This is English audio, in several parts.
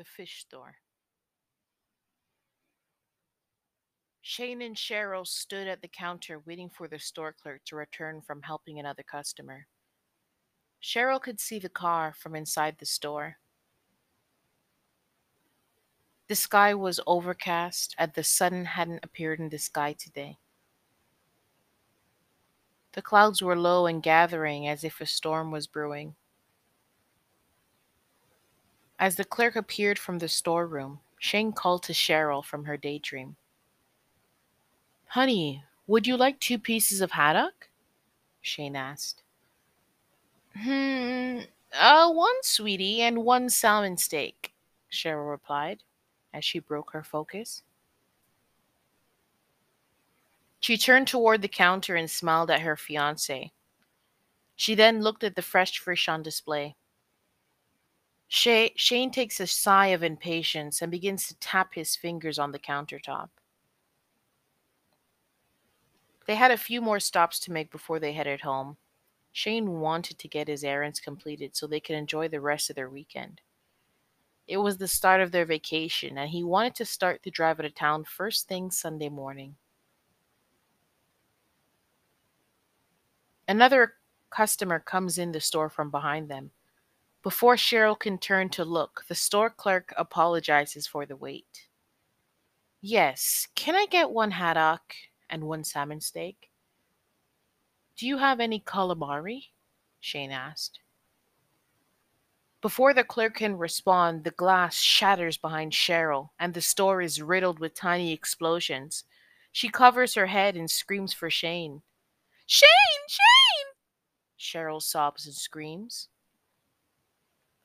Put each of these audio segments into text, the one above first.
the fish store. Shane and Cheryl stood at the counter waiting for the store clerk to return from helping another customer. Cheryl could see the car from inside the store. The sky was overcast, and the sun hadn't appeared in the sky today. The clouds were low and gathering as if a storm was brewing. As the clerk appeared from the storeroom, Shane called to Cheryl from her daydream. Honey, would you like two pieces of haddock? Shane asked. Hmm, uh, one sweetie and one salmon steak, Cheryl replied as she broke her focus. She turned toward the counter and smiled at her fiance. She then looked at the fresh fish on display. Shane takes a sigh of impatience and begins to tap his fingers on the countertop. They had a few more stops to make before they headed home. Shane wanted to get his errands completed so they could enjoy the rest of their weekend. It was the start of their vacation, and he wanted to start the drive out of town first thing Sunday morning. Another customer comes in the store from behind them. Before Cheryl can turn to look, the store clerk apologizes for the wait. Yes, can I get one haddock and one salmon steak? Do you have any calamari? Shane asked. Before the clerk can respond, the glass shatters behind Cheryl, and the store is riddled with tiny explosions. She covers her head and screams for Shane. Shane! Shane! Cheryl sobs and screams.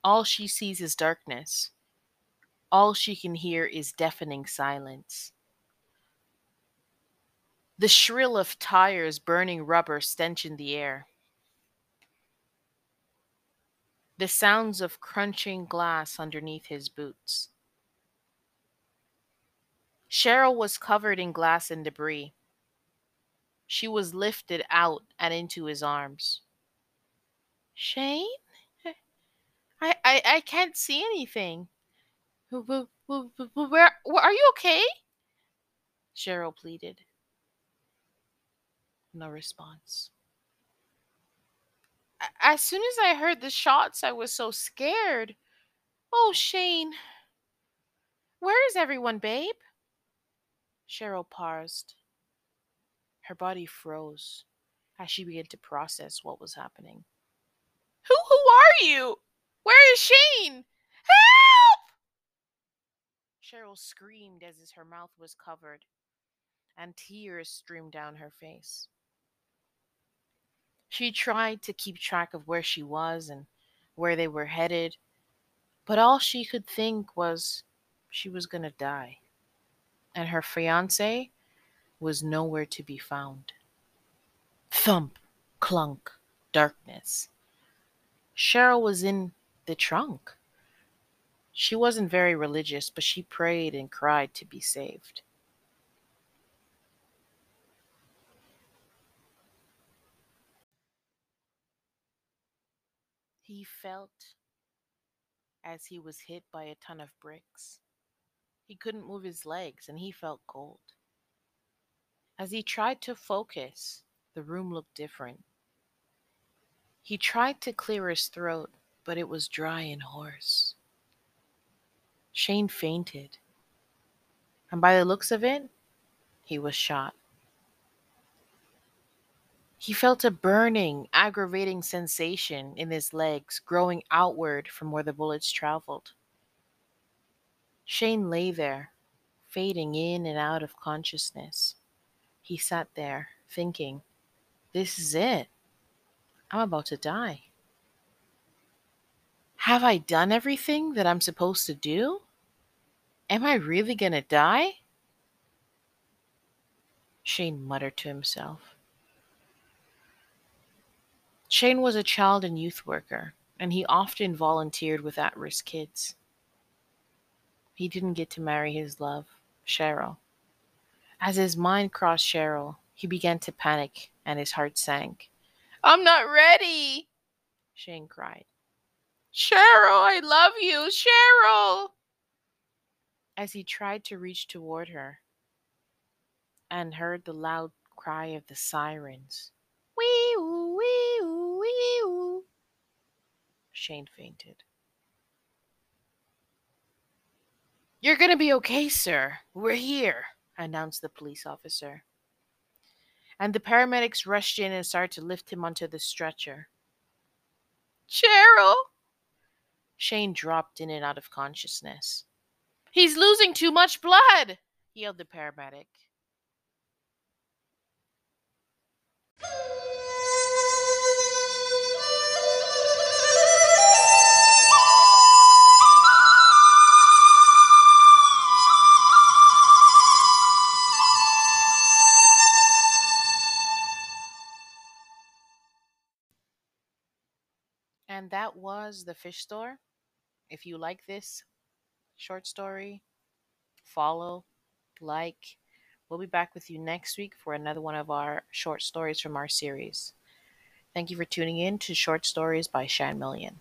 All she sees is darkness. All she can hear is deafening silence. The shrill of tires burning rubber stench in the air. The sounds of crunching glass underneath his boots. Cheryl was covered in glass and debris. She was lifted out and into his arms. Shane? I, I, I can't see anything. Where, where, are you okay? Cheryl pleaded. No response. As soon as I heard the shots, I was so scared. Oh, Shane. Where is everyone, babe? Cheryl paused. Her body froze as she began to process what was happening. Who who are you? Where is Shane? Help! Cheryl screamed as her mouth was covered, and tears streamed down her face. She tried to keep track of where she was and where they were headed, but all she could think was she was going to die. And her fiance was nowhere to be found. Thump, clunk, darkness. Cheryl was in the trunk. She wasn't very religious, but she prayed and cried to be saved. He felt as he was hit by a ton of bricks. He couldn't move his legs and he felt cold. As he tried to focus, the room looked different. He tried to clear his throat, but it was dry and hoarse. Shane fainted, and by the looks of it, he was shot. He felt a burning, aggravating sensation in his legs growing outward from where the bullets traveled. Shane lay there, fading in and out of consciousness. He sat there, thinking, This is it. I'm about to die. Have I done everything that I'm supposed to do? Am I really going to die? Shane muttered to himself. Shane was a child and youth worker, and he often volunteered with at risk kids. He didn't get to marry his love, Cheryl. As his mind crossed Cheryl, he began to panic and his heart sank. I'm not ready, Shane cried. Cheryl, I love you, Cheryl. as he tried to reach toward her and heard the loud cry of the sirens. Wee oo, wee oo, wee oo. Shane fainted. You're gonna be okay, sir. We're here, announced the police officer. And the paramedics rushed in and started to lift him onto the stretcher. Cheryl! Shane dropped in and out of consciousness. He's losing too much blood, yelled the paramedic. And that was The Fish Store. If you like this short story, follow, like. We'll be back with you next week for another one of our short stories from our series. Thank you for tuning in to Short Stories by Shan Million.